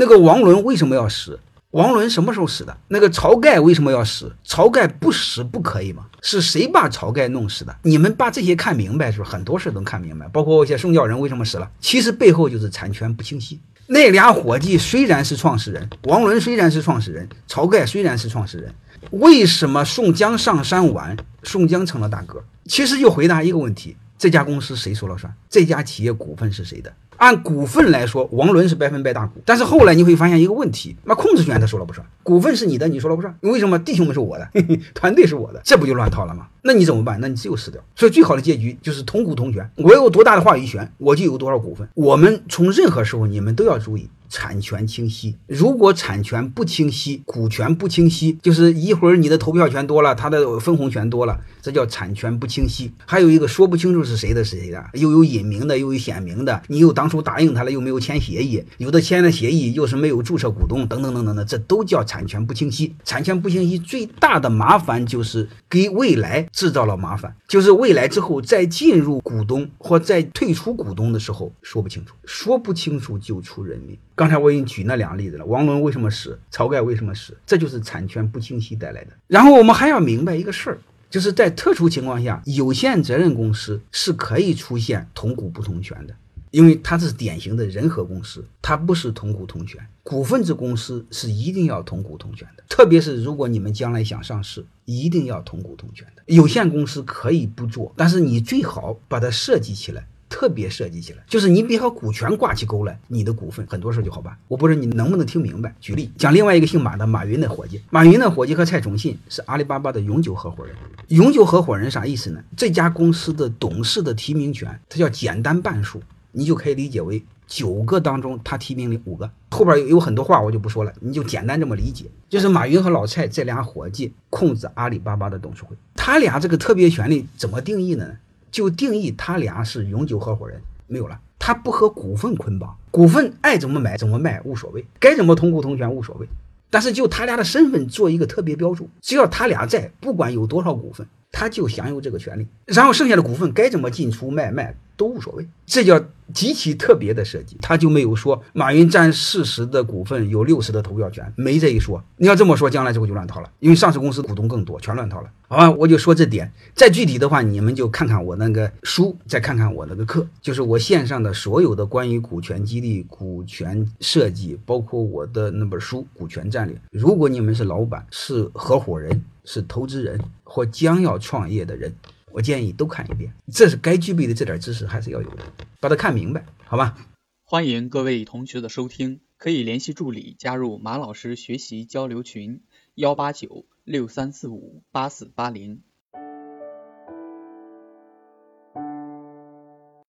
那个王伦为什么要死？王伦什么时候死的？那个晁盖为什么要死？晁盖不死不可以吗？是谁把晁盖弄死的？你们把这些看明白，是不是很多事都看明白？包括一些宋教仁为什么死了？其实背后就是产权不清晰。那俩伙计虽然是创始人，王伦虽然是创始人，晁盖虽然是创始人，为什么宋江上山晚，宋江成了大哥？其实就回答一个问题：这家公司谁说了算？这家企业股份是谁的？按股份来说，王伦是百分百大股，但是后来你会发现一个问题，那控制权他说了不算，股份是你的，你说了不算，为什么？弟兄们是我的，团队 是我的，这不就乱套了吗？那你怎么办？那你只有死掉。所以最好的结局就是同股同权，我有多大的话语权，我就有多少股份。我们从任何时候，你们都要注意。产权清晰，如果产权不清晰，股权不清晰，就是一会儿你的投票权多了，他的分红权多了，这叫产权不清晰。还有一个说不清楚是谁的谁的，又有隐名的，又有显名的，你又当初答应他了，又没有签协议，有的签了协议又是没有注册股东，等等等等的，这都叫产权不清晰。产权不清晰最大的麻烦就是给未来制造了麻烦，就是未来之后再进入股东或再退出股东的时候说不清楚，说不清楚就出人命。刚才我已经举那两个例子了，王伦为什么死，晁盖为什么死，这就是产权不清晰带来的。然后我们还要明白一个事儿，就是在特殊情况下，有限责任公司是可以出现同股不同权的，因为它是典型的人和公司，它不是同股同权。股份制公司是一定要同股同权的，特别是如果你们将来想上市，一定要同股同权的。有限公司可以不做，但是你最好把它设计起来。特别设计起来，就是你别和股权挂起钩来，你的股份很多事就好办。我不知道你能不能听明白。举例讲，另外一个姓马的马云的伙计，马云的伙计和蔡崇信是阿里巴巴的永久合伙人。永久合伙人啥意思呢？这家公司的董事的提名权，它叫简单半数，你就可以理解为九个当中他提名了五个。后边有有很多话我就不说了，你就简单这么理解，就是马云和老蔡这俩伙计控制阿里巴巴的董事会。他俩这个特别权利怎么定义呢？就定义他俩是永久合伙人，没有了，他不和股份捆绑，股份爱怎么买怎么卖无所谓，该怎么同股同权无所谓，但是就他俩的身份做一个特别标注，只要他俩在，不管有多少股份，他就享有这个权利，然后剩下的股份该怎么进出卖卖都无所谓，这叫。极其特别的设计，他就没有说马云占四十的股份，有六十的投票权，没这一说。你要这么说，将来这个就乱套了，因为上市公司股东更多，全乱套了。好吧，我就说这点。再具体的话，你们就看看我那个书，再看看我那个课，就是我线上的所有的关于股权激励、股权设计，包括我的那本书《股权战略》。如果你们是老板、是合伙人、是投资人或将要创业的人。我建议都看一遍，这是该具备的这点知识还是要有的，把它看明白，好吧？欢迎各位同学的收听，可以联系助理加入马老师学习交流群：幺八九六三四五八四八零。